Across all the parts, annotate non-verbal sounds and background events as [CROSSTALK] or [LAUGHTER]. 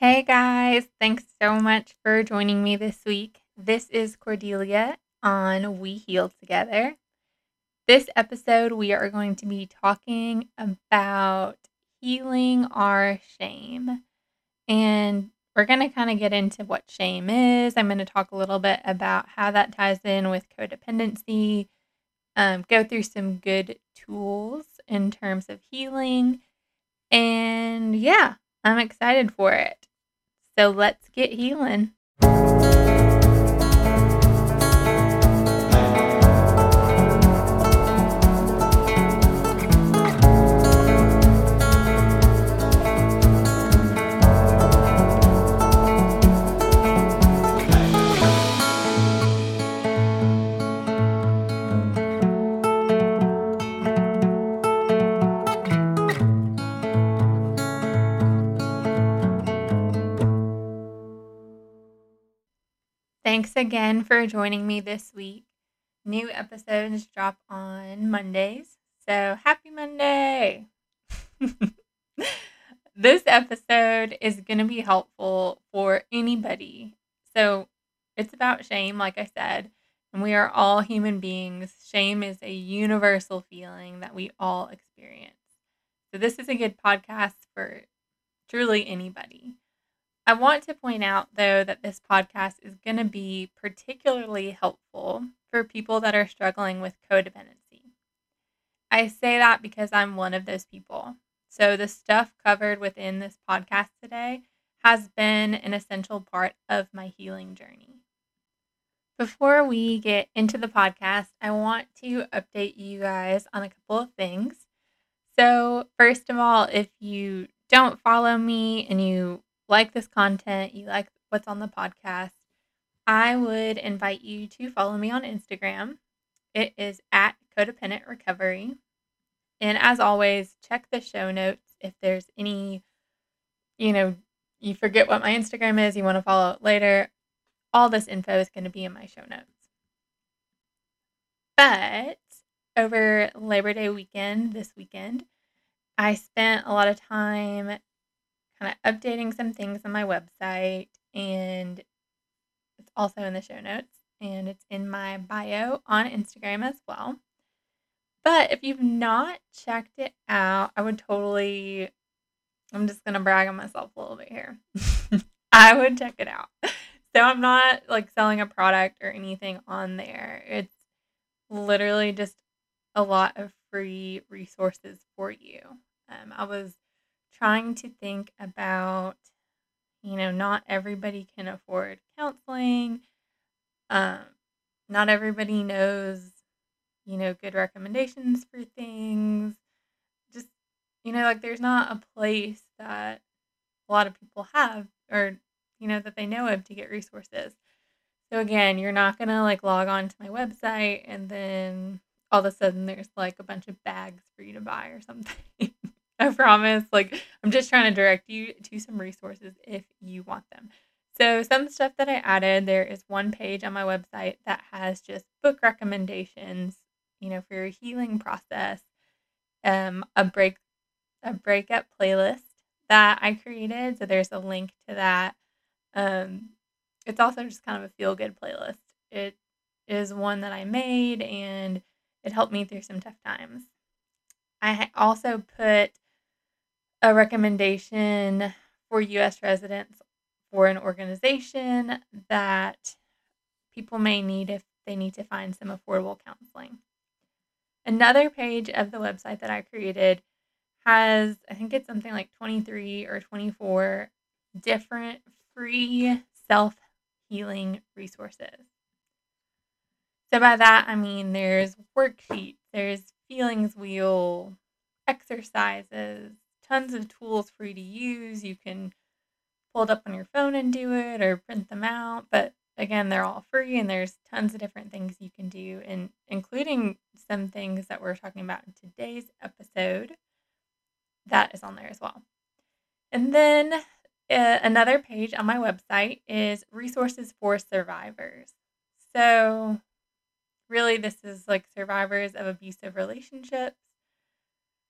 Hey guys, thanks so much for joining me this week. This is Cordelia on We Heal Together. This episode, we are going to be talking about healing our shame. And we're going to kind of get into what shame is. I'm going to talk a little bit about how that ties in with codependency, um, go through some good tools in terms of healing. And yeah, I'm excited for it. So let's get healing. Thanks again for joining me this week. New episodes drop on Mondays. So happy Monday! [LAUGHS] this episode is going to be helpful for anybody. So it's about shame, like I said, and we are all human beings. Shame is a universal feeling that we all experience. So this is a good podcast for truly anybody. I want to point out, though, that this podcast is going to be particularly helpful for people that are struggling with codependency. I say that because I'm one of those people. So, the stuff covered within this podcast today has been an essential part of my healing journey. Before we get into the podcast, I want to update you guys on a couple of things. So, first of all, if you don't follow me and you like this content, you like what's on the podcast, I would invite you to follow me on Instagram. It is at Codependent Recovery. And as always, check the show notes if there's any, you know, you forget what my Instagram is, you want to follow it later. All this info is going to be in my show notes. But over Labor Day weekend, this weekend, I spent a lot of time kind of updating some things on my website, and it's also in the show notes, and it's in my bio on Instagram as well. But if you've not checked it out, I would totally, I'm just going to brag on myself a little bit here. [LAUGHS] I would check it out. So I'm not like selling a product or anything on there. It's literally just a lot of free resources for you. Um, I was trying to think about, you know, not everybody can afford counseling. Um, not everybody knows, you know, good recommendations for things. Just, you know, like there's not a place that a lot of people have or, you know, that they know of to get resources. So again, you're not going to like log on to my website and then all of a sudden there's like a bunch of bags for you to buy or something. [LAUGHS] I promise. Like, I'm just trying to direct you to some resources if you want them. So, some stuff that I added there is one page on my website that has just book recommendations, you know, for your healing process, um, a break, a breakup playlist that I created. So, there's a link to that. Um, it's also just kind of a feel good playlist. It is one that I made and it helped me through some tough times. I also put a recommendation for US residents for an organization that people may need if they need to find some affordable counseling. Another page of the website that I created has, I think it's something like 23 or 24 different free self healing resources. So, by that, I mean there's worksheets, there's feelings wheel, exercises, tons of tools for you to use. You can pull it up on your phone and do it or print them out. But again, they're all free and there's tons of different things you can do, and including some things that we're talking about in today's episode. That is on there as well. And then uh, another page on my website is resources for survivors. So, really, this is like survivors of abusive relationships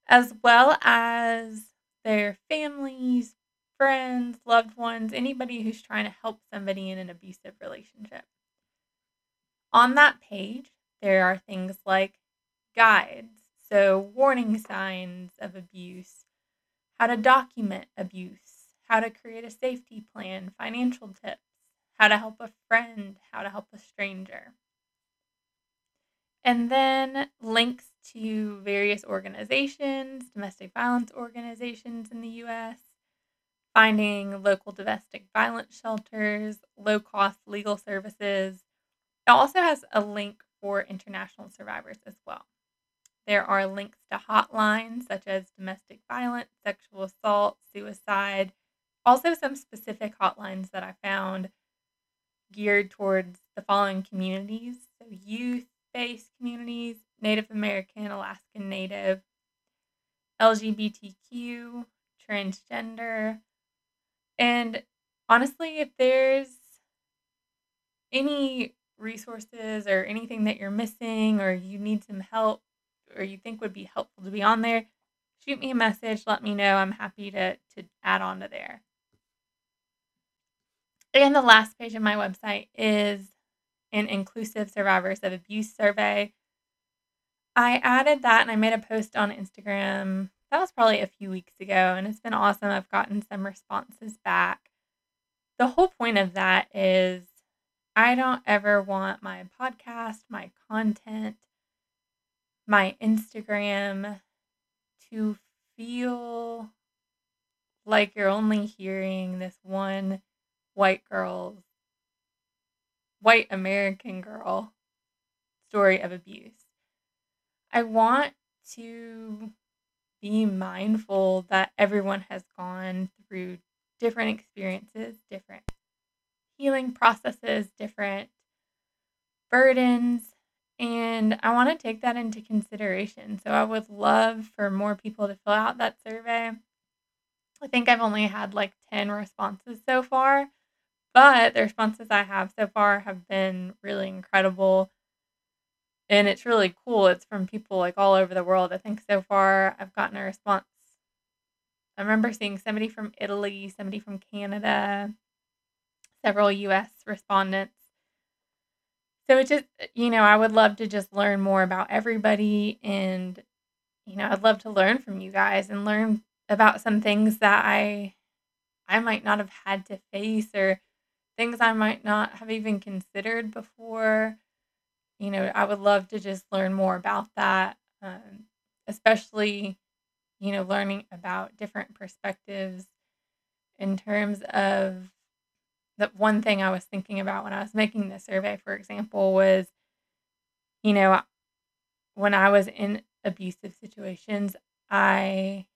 as well as their families, friends, loved ones, anybody who's trying to help somebody in an abusive relationship. On that page, there are things like guides, so warning signs of abuse, how to document abuse, how to create a safety plan, financial tips, how to help a friend, how to help a stranger. And then links to various organizations, domestic violence organizations in the US, finding local domestic violence shelters, low cost legal services. It also has a link for international survivors as well. There are links to hotlines such as domestic violence, sexual assault, suicide, also some specific hotlines that I found geared towards the following communities so youth based communities, Native American, Alaskan Native, LGBTQ, transgender. And honestly, if there's any resources or anything that you're missing or you need some help or you think would be helpful to be on there, shoot me a message, let me know. I'm happy to to add on to there. And the last page of my website is an inclusive survivors of abuse survey. I added that and I made a post on Instagram. That was probably a few weeks ago, and it's been awesome. I've gotten some responses back. The whole point of that is I don't ever want my podcast, my content, my Instagram to feel like you're only hearing this one white girl's white American girl story of abuse. I want to be mindful that everyone has gone through different experiences, different healing processes, different burdens, and I want to take that into consideration. So I would love for more people to fill out that survey. I think I've only had like 10 responses so far, but the responses I have so far have been really incredible. And it's really cool. It's from people like all over the world. I think so far I've gotten a response. I remember seeing somebody from Italy, somebody from Canada, several US respondents. So it just, you know, I would love to just learn more about everybody and, you know, I'd love to learn from you guys and learn about some things that I I might not have had to face or things I might not have even considered before. You know, I would love to just learn more about that, um, especially, you know, learning about different perspectives in terms of the one thing I was thinking about when I was making the survey, for example, was, you know, when I was in abusive situations, I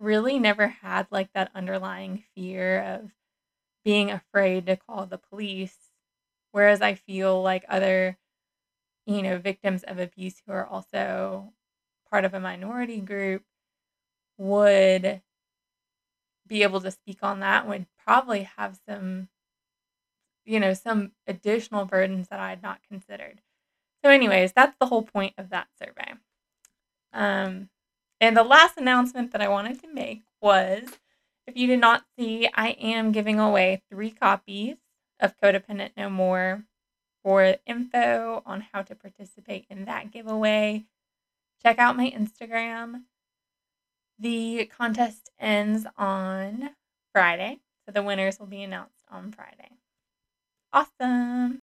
really never had like that underlying fear of being afraid to call the police. Whereas I feel like other, you know, victims of abuse who are also part of a minority group would be able to speak on that would probably have some you know, some additional burdens that I had not considered. So, anyways, that's the whole point of that survey. Um, and the last announcement that I wanted to make was if you did not see, I am giving away three copies of Codependent No More. For info on how to participate in that giveaway, check out my Instagram. The contest ends on Friday, so the winners will be announced on Friday. Awesome.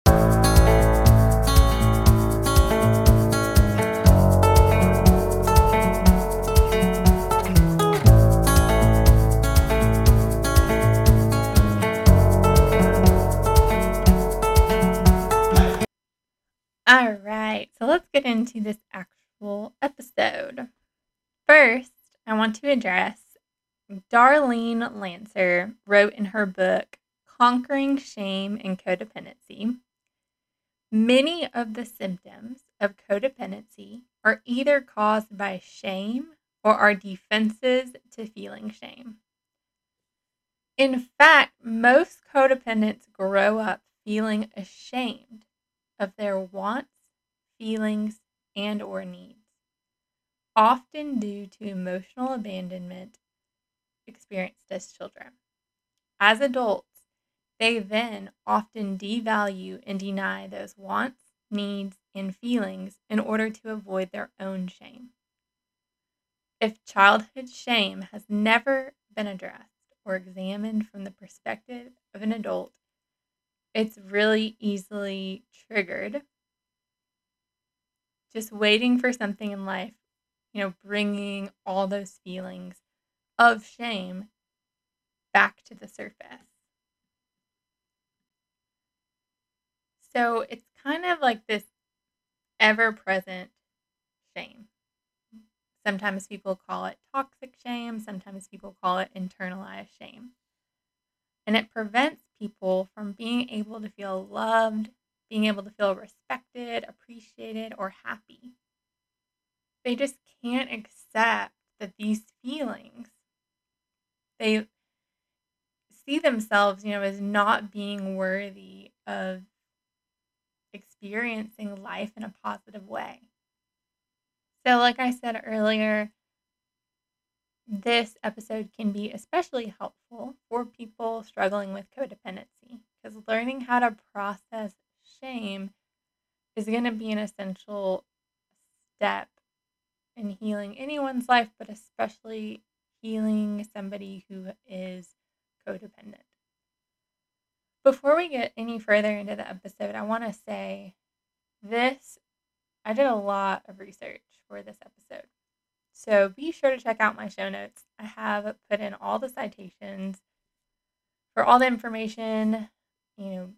All right, so let's get into this actual episode. First, I want to address Darlene Lancer wrote in her book conquering shame and codependency, many of the symptoms of codependency are either caused by shame or are defenses to feeling shame. In fact, most codependents grow up feeling ashamed of their wants, feelings, and or needs, often due to emotional abandonment experienced as children. as adults, they then often devalue and deny those wants, needs, and feelings in order to avoid their own shame. If childhood shame has never been addressed or examined from the perspective of an adult, it's really easily triggered. Just waiting for something in life, you know, bringing all those feelings of shame back to the surface. So it's kind of like this ever present shame. Sometimes people call it toxic shame, sometimes people call it internalized shame. And it prevents people from being able to feel loved, being able to feel respected, appreciated, or happy. They just can't accept that these feelings, they see themselves, you know, as not being worthy of experiencing life in a positive way. So, like I said earlier, this episode can be especially helpful for people struggling with codependency because learning how to process shame is going to be an essential step in healing anyone's life, but especially healing somebody who is codependent. Before we get any further into the episode, I want to say this I did a lot of research for this episode. So be sure to check out my show notes. I have put in all the citations for all the information, you know,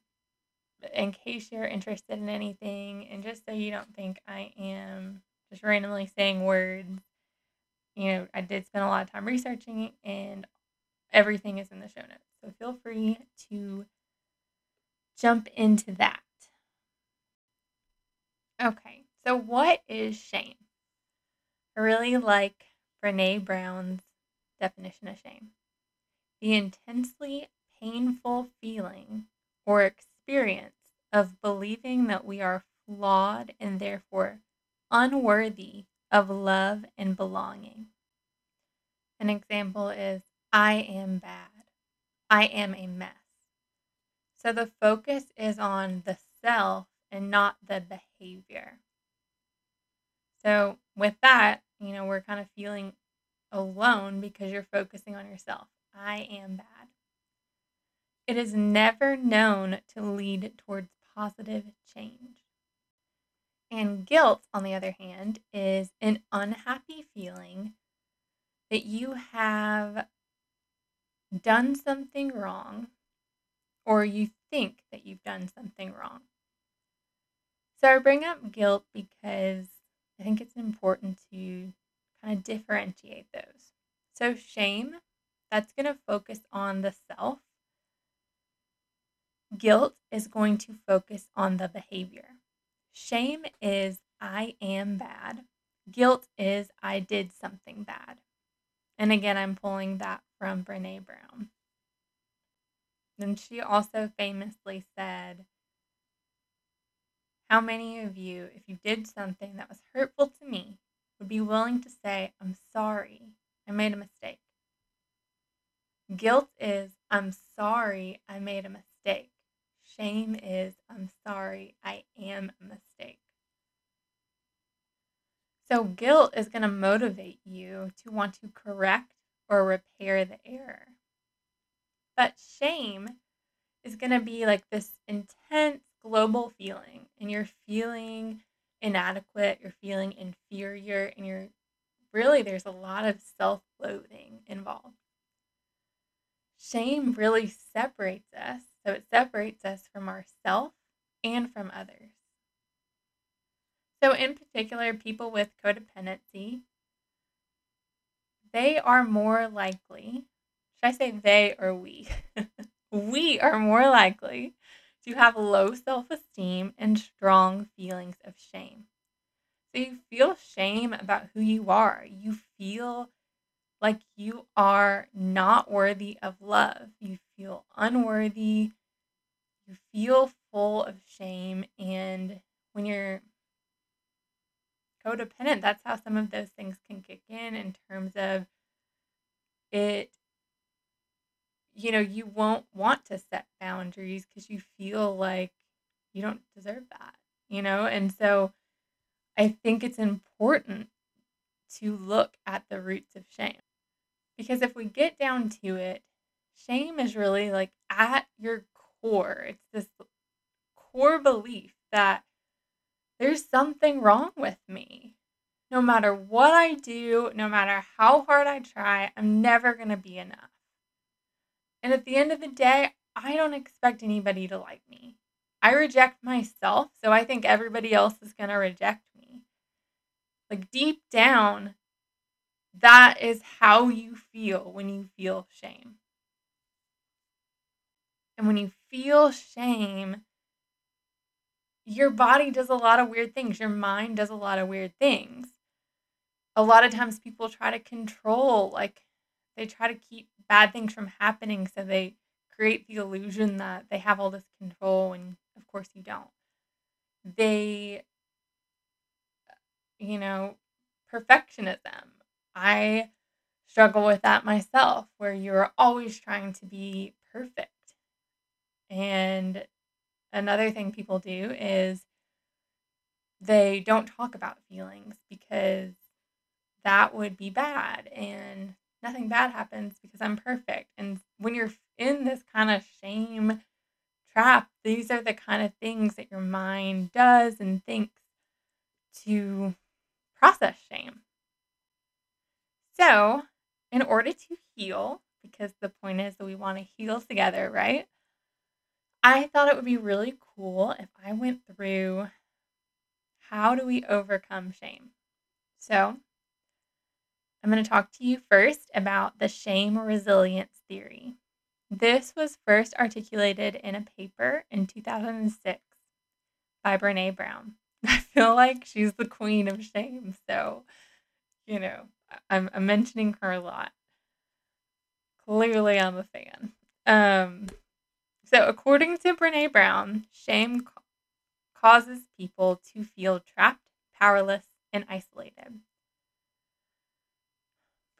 in case you're interested in anything, and just so you don't think I am just randomly saying words. You know, I did spend a lot of time researching, and everything is in the show notes. So feel free to jump into that. Okay, so what is shame? I really like Brene Brown's definition of shame the intensely painful feeling or experience of believing that we are flawed and therefore unworthy of love and belonging. An example is I am bad. I am a mess. So the focus is on the self and not the behavior. So with that, you know, we're kind of feeling alone because you're focusing on yourself. I am bad. It is never known to lead towards positive change. And guilt, on the other hand, is an unhappy feeling that you have done something wrong or you think that you've done something wrong. So I bring up guilt because I think it's important to kind of differentiate those. So, shame, that's going to focus on the self. Guilt is going to focus on the behavior. Shame is I am bad. Guilt is I did something bad. And again, I'm pulling that from Brene Brown. And she also famously said, How many of you, if you did something that was hurtful to me, would be willing to say, I'm sorry, I made a mistake? Guilt is, I'm sorry, I made a mistake. Shame is, I'm sorry, I am a mistake. So, guilt is going to motivate you to want to correct or repair the error. But shame is going to be like this intense global feeling, and you're feeling inadequate, you're feeling inferior, and you're really, there's a lot of self loathing involved. Shame really separates us. So it separates us from ourself and from others. So, in particular, people with codependency, they are more likely should I say they or we? [LAUGHS] we are more likely to have low self esteem and strong feelings of shame. So you feel shame about who you are. You feel like you are not worthy of love. You feel unworthy. You feel full of shame. And when you're codependent, that's how some of those things can kick in in terms of it you know, you won't want to set boundaries because you feel like you don't deserve that, you know? And so I think it's important to look at the roots of shame. Because if we get down to it, shame is really like at your core. It's this core belief that there's something wrong with me. No matter what I do, no matter how hard I try, I'm never going to be enough. And at the end of the day, I don't expect anybody to like me. I reject myself, so I think everybody else is going to reject me. Like deep down, that is how you feel when you feel shame. And when you feel shame, your body does a lot of weird things. Your mind does a lot of weird things. A lot of times people try to control, like they try to keep bad things from happening. So they create the illusion that they have all this control, and of course you don't. They, you know, perfectionism. I struggle with that myself, where you're always trying to be perfect. And another thing people do is they don't talk about feelings because that would be bad and nothing bad happens because I'm perfect. And when you're in this kind of shame trap, these are the kind of things that your mind does and thinks to process shame. So, in order to heal, because the point is that we want to heal together, right? I thought it would be really cool if I went through how do we overcome shame. So, I'm going to talk to you first about the shame resilience theory. This was first articulated in a paper in 2006 by Brene Brown. [LAUGHS] I feel like she's the queen of shame, so, you know, I'm, I'm mentioning her a lot. Clearly, I'm a fan. Um, so, according to Brene Brown, shame causes people to feel trapped, powerless, and isolated.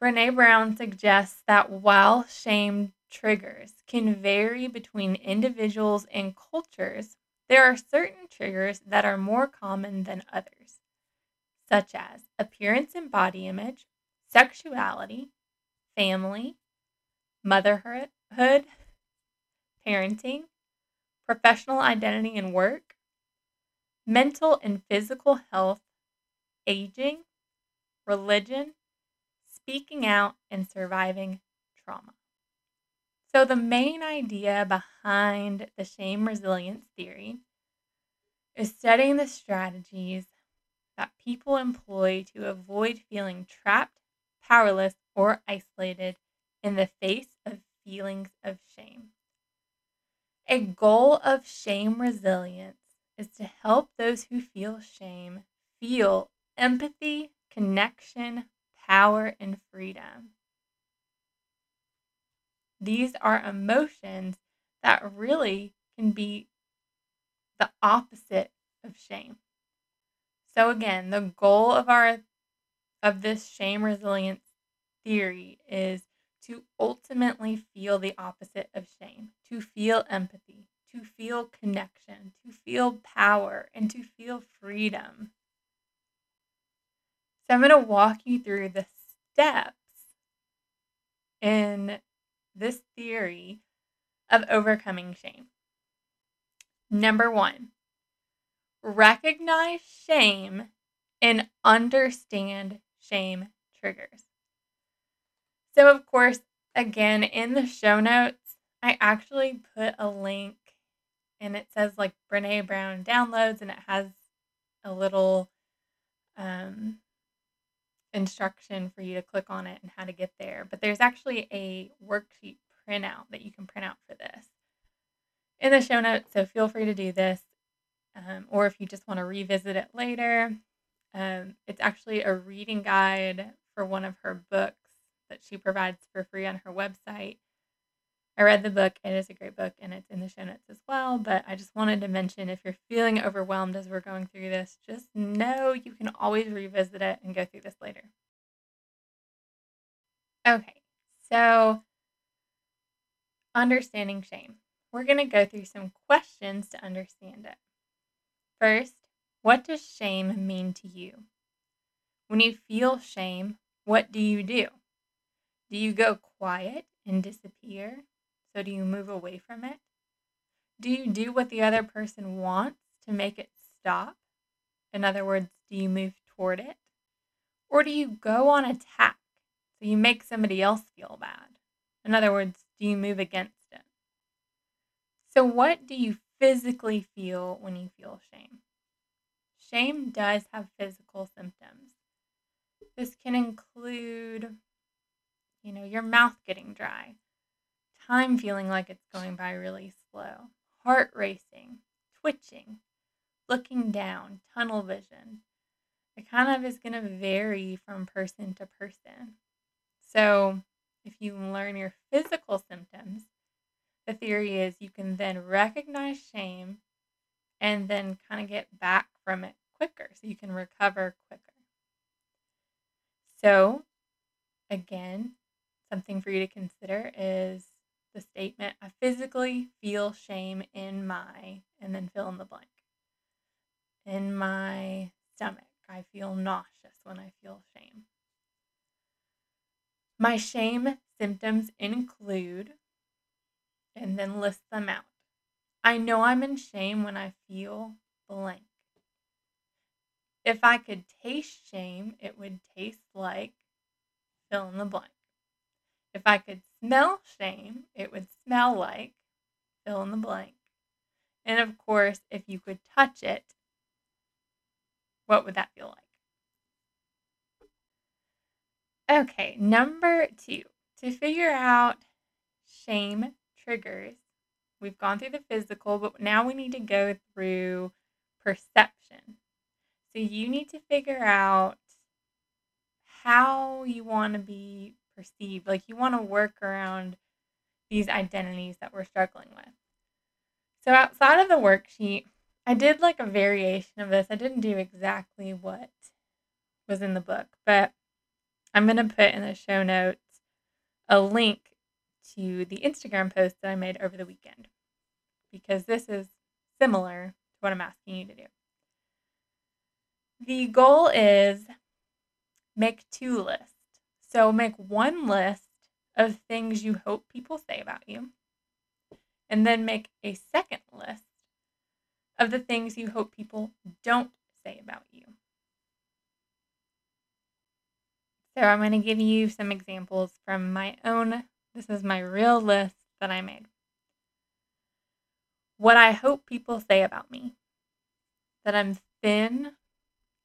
Brene Brown suggests that while shame triggers can vary between individuals and cultures, there are certain triggers that are more common than others, such as appearance and body image, sexuality, family, motherhood, parenting, professional identity and work, mental and physical health, aging, religion, speaking out, and surviving trauma. So, the main idea behind the shame resilience theory is studying the strategies that people employ to avoid feeling trapped, powerless, or isolated in the face of feelings of shame. A goal of shame resilience is to help those who feel shame feel empathy, connection, power, and freedom. These are emotions that really can be the opposite of shame. So again, the goal of our of this shame resilience theory is to ultimately feel the opposite of shame, to feel empathy, to feel connection, to feel power, and to feel freedom. So, I'm going to walk you through the steps in this theory of overcoming shame. Number one, recognize shame and understand shame triggers. So, of course, again, in the show notes, I actually put a link and it says like Brene Brown downloads and it has a little um, instruction for you to click on it and how to get there. But there's actually a worksheet printout that you can print out for this in the show notes. So feel free to do this. Um, or if you just want to revisit it later, um, it's actually a reading guide for one of her books that she provides for free on her website. I read the book. It is a great book and it's in the show notes as well. But I just wanted to mention if you're feeling overwhelmed as we're going through this, just know you can always revisit it and go through this later. Okay, so understanding shame. We're going to go through some questions to understand it. First, what does shame mean to you? When you feel shame, what do you do? Do you go quiet and disappear? So, do you move away from it? Do you do what the other person wants to make it stop? In other words, do you move toward it? Or do you go on attack so you make somebody else feel bad? In other words, do you move against it? So, what do you physically feel when you feel shame? Shame does have physical symptoms. This can include, you know, your mouth getting dry, time feeling like it's going by really slow, heart racing, twitching, looking down, tunnel vision. It kind of is going to vary from person to person. So, if you learn your physical symptoms, the theory is you can then recognize shame and then kind of get back from it quicker so you can recover quicker. So, again, something for you to consider is the statement I physically feel shame in my, and then fill in the blank. In my stomach, I feel nauseous when I feel shame. My shame symptoms include, and then list them out. I know I'm in shame when I feel blank. If I could taste shame, it would taste like fill in the blank. If I could smell shame, it would smell like fill in the blank. And of course, if you could touch it, what would that feel like? Okay, number two, to figure out shame triggers, we've gone through the physical, but now we need to go through perception. So you need to figure out how you want to be perceived. Like you want to work around these identities that we're struggling with. So outside of the worksheet, I did like a variation of this. I didn't do exactly what was in the book, but I'm going to put in the show notes a link to the Instagram post that I made over the weekend because this is similar to what I'm asking you to do. The goal is make two lists. So make one list of things you hope people say about you, and then make a second list of the things you hope people don't say about you. So I'm going to give you some examples from my own. This is my real list that I made. What I hope people say about me that I'm thin,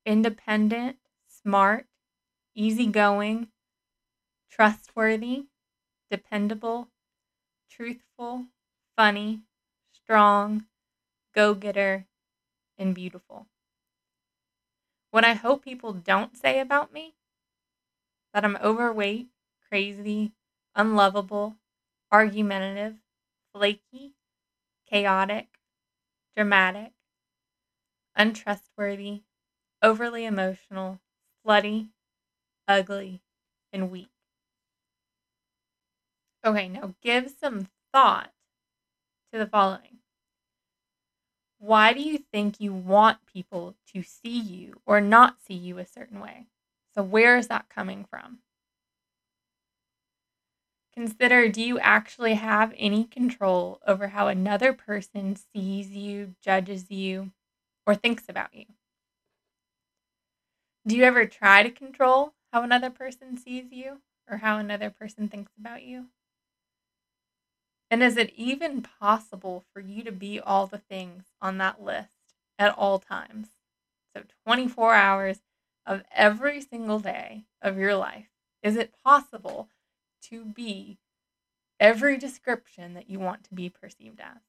independent, smart, easygoing, trustworthy, dependable, truthful, funny, strong, go getter, and beautiful. What I hope people don't say about me that I'm overweight, crazy, unlovable, argumentative, flaky, chaotic, dramatic, untrustworthy, overly emotional, slutty, ugly, and weak. Okay, now give some thought to the following. Why do you think you want people to see you or not see you a certain way? So, where is that coming from? Consider do you actually have any control over how another person sees you, judges you, or thinks about you? Do you ever try to control how another person sees you or how another person thinks about you? And is it even possible for you to be all the things on that list at all times? So, 24 hours of every single day of your life, is it possible to be every description that you want to be perceived as?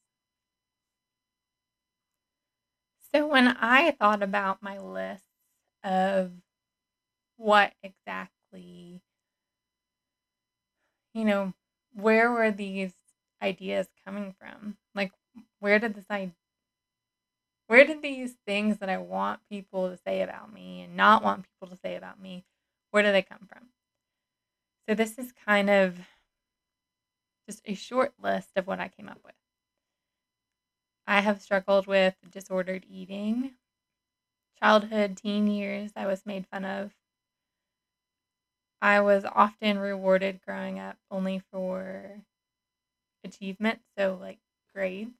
So, when I thought about my list of what exactly, you know, where were these ideas coming from? Like, where did this I where did these things that I want people to say about me and not want people to say about me, where do they come from? So this is kind of just a short list of what I came up with. I have struggled with disordered eating. Childhood, teen years, I was made fun of. I was often rewarded growing up only for achievement, so like grades.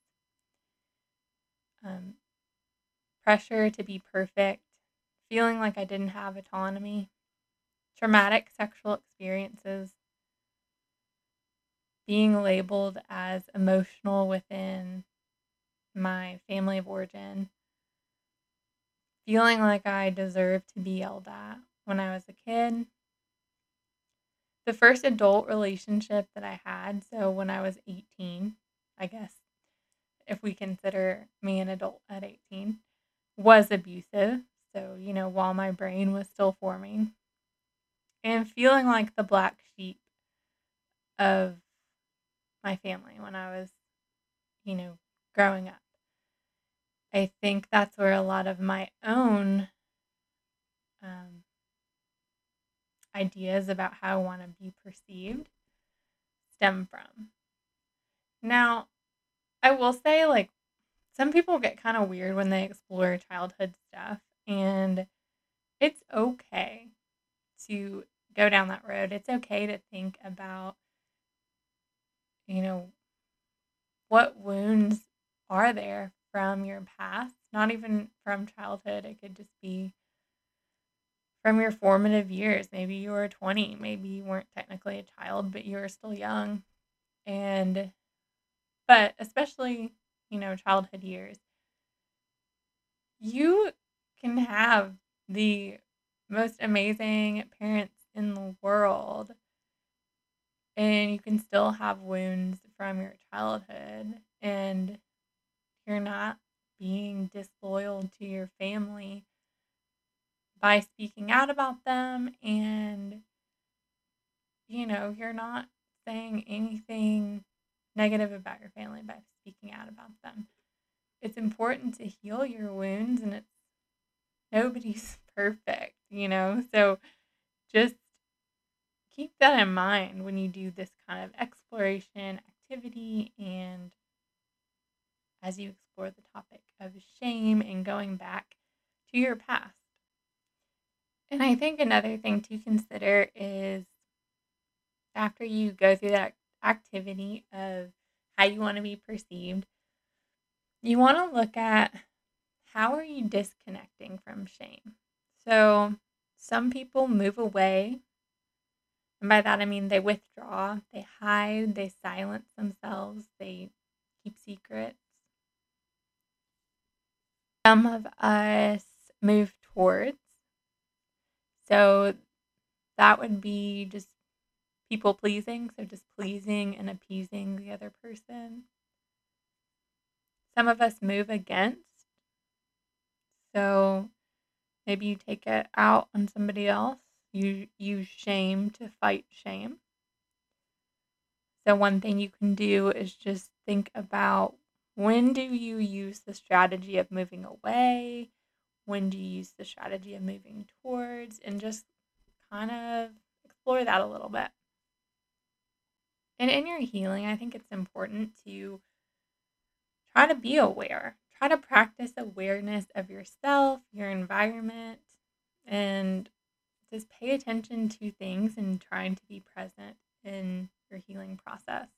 Um, pressure to be perfect, feeling like I didn't have autonomy, traumatic sexual experiences, being labeled as emotional within my family of origin, feeling like I deserved to be yelled at when I was a kid. The first adult relationship that I had, so when I was 18, I guess, if we consider me an adult at 18, was abusive. So, you know, while my brain was still forming, and feeling like the black sheep of my family when I was, you know, growing up. I think that's where a lot of my own um, ideas about how I want to be perceived stem from. Now, I will say, like, some people get kind of weird when they explore childhood stuff, and it's okay to go down that road. It's okay to think about, you know, what wounds are there from your past, not even from childhood. It could just be from your formative years. Maybe you were 20, maybe you weren't technically a child, but you were still young. And, but especially, you know, childhood years, you can have the most amazing parents in the world and you can still have wounds from your childhood and you're not being disloyal to your family by speaking out about them and you know you're not saying anything negative about your family by speaking out about them it's important to heal your wounds and it's nobody's [LAUGHS] perfect you know so just keep that in mind when you do this kind of exploration activity and as you explore the topic of shame and going back to your past. And I think another thing to consider is after you go through that activity of how you want to be perceived, you want to look at how are you disconnecting from shame. So some people move away and by that I mean they withdraw, they hide, they silence themselves, they keep secrets. Some of us move towards. So that would be just people pleasing, so just pleasing and appeasing the other person. Some of us move against. So maybe you take it out on somebody else. You use shame to fight shame. So, one thing you can do is just think about when do you use the strategy of moving away? When do you use the strategy of moving towards? And just kind of explore that a little bit. And in your healing, I think it's important to try to be aware. Try to practice awareness of yourself, your environment, and just pay attention to things and trying to be present in your healing process.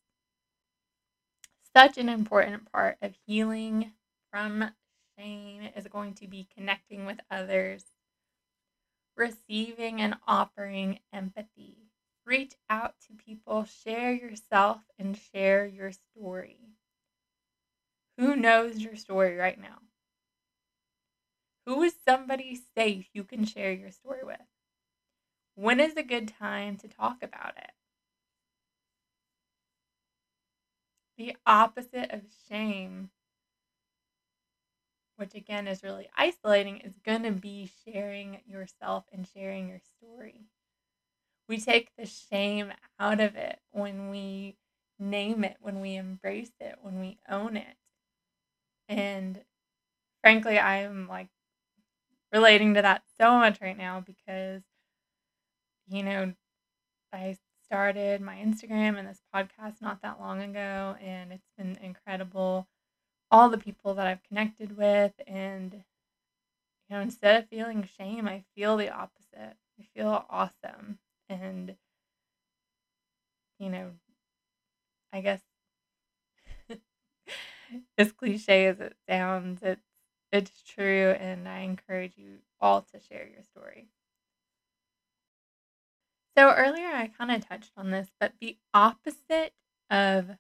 Such an important part of healing from is going to be connecting with others, receiving and offering empathy. Reach out to people, share yourself, and share your story. Who knows your story right now? Who is somebody safe you can share your story with? When is a good time to talk about it? The opposite of shame, which again is really isolating, is going to be sharing yourself and sharing your story. We take the shame out of it when we name it, when we embrace it, when we own it. And frankly, I'm like relating to that so much right now because you know, I started my Instagram and this podcast not that long ago, and it's been incredible. All the people that I've connected with, and you know, instead of feeling shame, I feel the opposite. I feel awesome. And, you know, I guess [LAUGHS] as cliche as it sounds, it's it's true and I encourage you all to share your story. So earlier I kind of touched on this, but the opposite of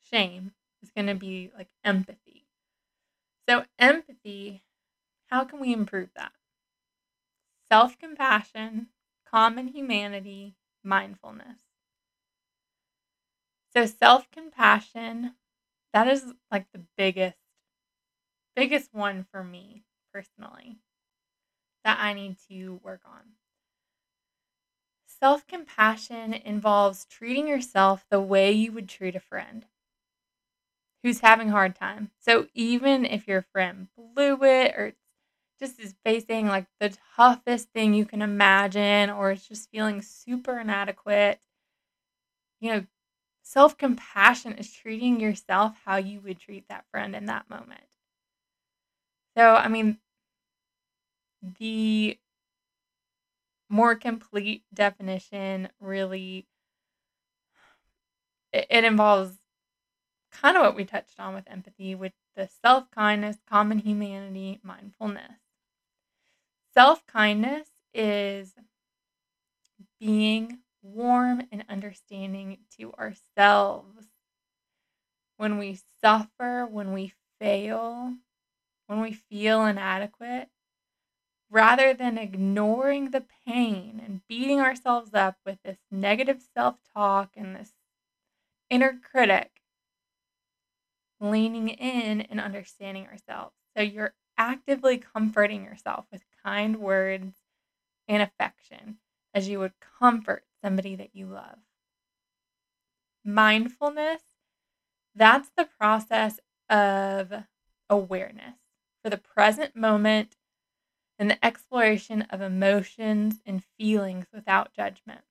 shame is going to be like empathy. So empathy, how can we improve that? Self-compassion, common humanity, mindfulness. So self-compassion, that is like the biggest biggest one for me personally that I need to work on. Self compassion involves treating yourself the way you would treat a friend who's having a hard time. So even if your friend blew it or just is facing like the toughest thing you can imagine or is just feeling super inadequate, you know, self compassion is treating yourself how you would treat that friend in that moment. So, I mean, the more complete definition really it, it involves kind of what we touched on with empathy with the self-kindness common humanity mindfulness. Self-kindness is being warm and understanding to ourselves. When we suffer when we fail when we feel inadequate rather than ignoring the pain and beating ourselves up with this negative self talk and this inner critic, leaning in and understanding ourselves. So you're actively comforting yourself with kind words and affection as you would comfort somebody that you love. Mindfulness, that's the process of awareness for the present moment and the exploration of emotions and feelings without judgment.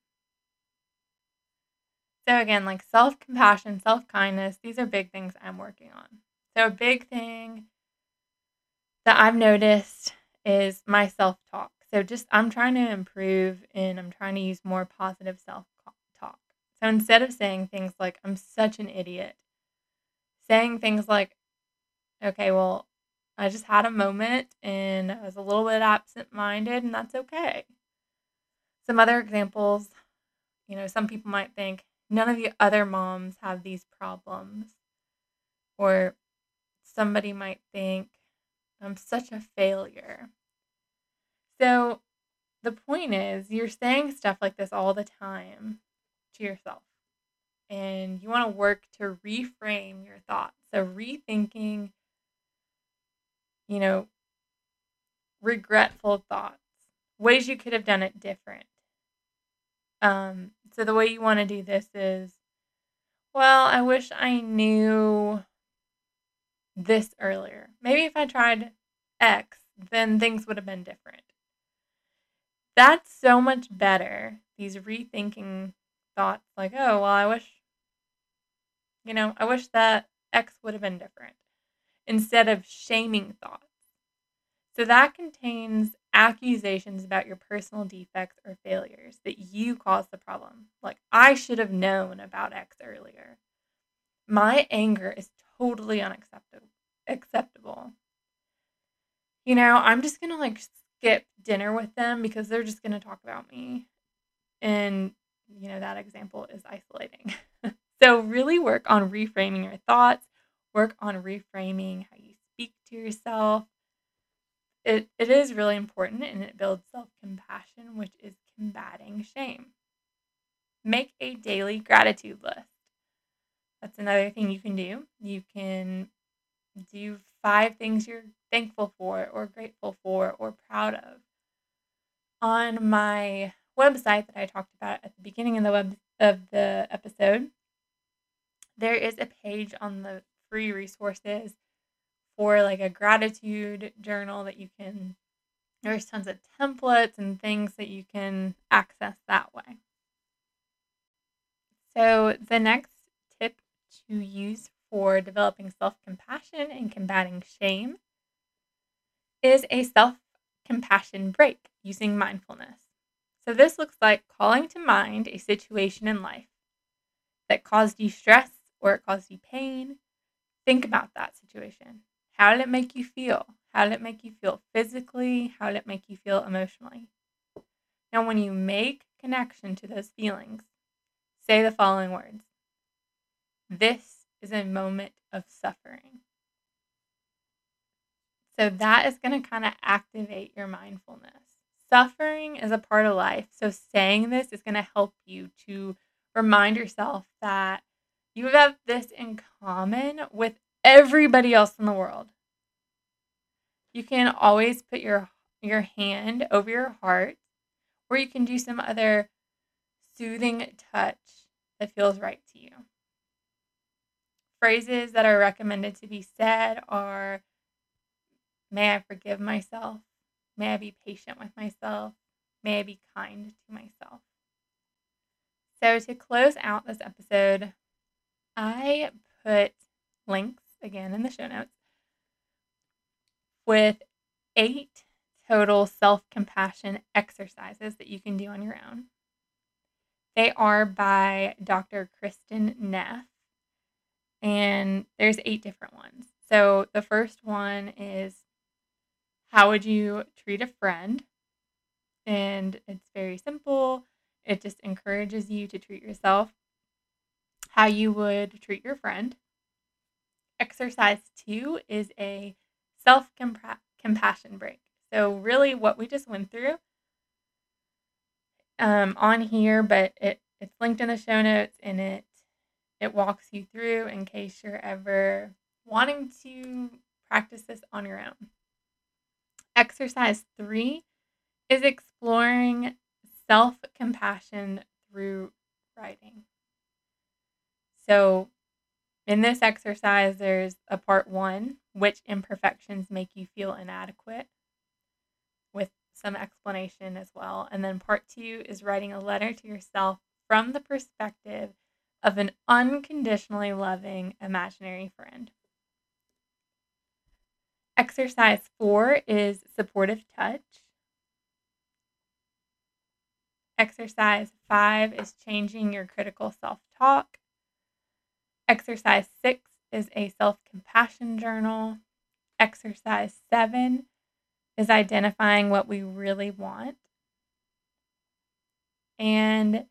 So, again, like self compassion, self kindness, these are big things I'm working on. So, a big thing that I've noticed is my self talk. So, just I'm trying to improve and I'm trying to use more positive self talk. So, instead of saying things like, I'm such an idiot, saying things like, okay, well, I just had a moment and I was a little bit absent minded, and that's okay. Some other examples you know, some people might think none of the other moms have these problems. Or somebody might think I'm such a failure. So the point is, you're saying stuff like this all the time to yourself. And you want to work to reframe your thoughts. So rethinking you know, regretful thoughts, ways you could have done it different. Um, so the way you want to do this is, well, I wish I knew this earlier. Maybe if I tried X, then things would have been different. That's so much better. These rethinking thoughts, like, oh, well, I wish, you know, I wish that X would have been different instead of shaming thoughts. So that contains accusations about your personal defects or failures that you caused the problem. Like, I should have known about X earlier. My anger is totally unacceptable. Acceptable. You know, I'm just gonna like skip dinner with them because they're just gonna talk about me. And, you know, that example is isolating. [LAUGHS] so, really work on reframing your thoughts, work on reframing how you speak to yourself. It, it is really important and it builds self compassion, which is combating shame. Make a daily gratitude list. That's another thing you can do. You can do five things you're thankful for, or grateful for, or proud of. On my website that I talked about at the beginning of the web of the episode, there is a page on the free resources for like a gratitude journal that you can there's tons of templates and things that you can access that way So, the next tip to use for developing self compassion and combating shame is a self compassion break using mindfulness. So, this looks like calling to mind a situation in life that caused you stress or it caused you pain. Think about that situation. How did it make you feel? How did it make you feel physically? How did it make you feel emotionally? Now, when you make connection to those feelings, say the following words This is a moment of suffering. So, that is going to kind of activate your mindfulness. Suffering is a part of life. So, saying this is going to help you to remind yourself that you have this in common with everybody else in the world. You can always put your your hand over your heart or you can do some other soothing touch that feels right to you. Phrases that are recommended to be said are May I forgive myself? May I be patient with myself? May I be kind to myself? So, to close out this episode, I put links again in the show notes with eight total self compassion exercises that you can do on your own. They are by Dr. Kristin Neff, and there's eight different ones. So the first one is how would you treat a friend? And it's very simple. It just encourages you to treat yourself how you would treat your friend. Exercise two is a self compassion break. So, really, what we just went through um, on here, but it, it's linked in the show notes and it it walks you through in case you're ever wanting to practice this on your own. Exercise three is exploring self compassion through writing. So, in this exercise, there's a part one, which imperfections make you feel inadequate, with some explanation as well. And then part two is writing a letter to yourself from the perspective of an unconditionally loving imaginary friend. Exercise four is supportive touch. Exercise five is changing your critical self talk. Exercise six is a self compassion journal. Exercise seven is identifying what we really want. And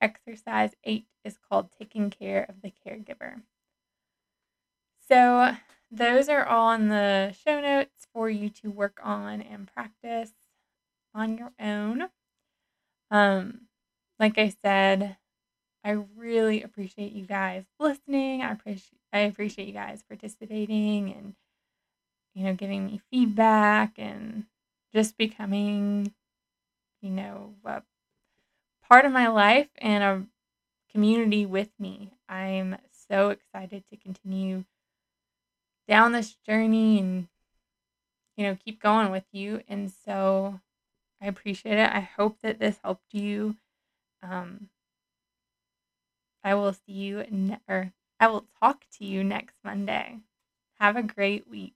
exercise eight is called taking care of the caregiver. So, those are all in the show notes for you to work on and practice on your own. Um, like I said, I really appreciate you guys listening. I appreciate I appreciate you guys participating and you know giving me feedback and just becoming you know a part of my life and a community with me. I'm so excited to continue down this journey and you know keep going with you and so I appreciate it. I hope that this helped you um I will see you, ne- or I will talk to you next Monday. Have a great week.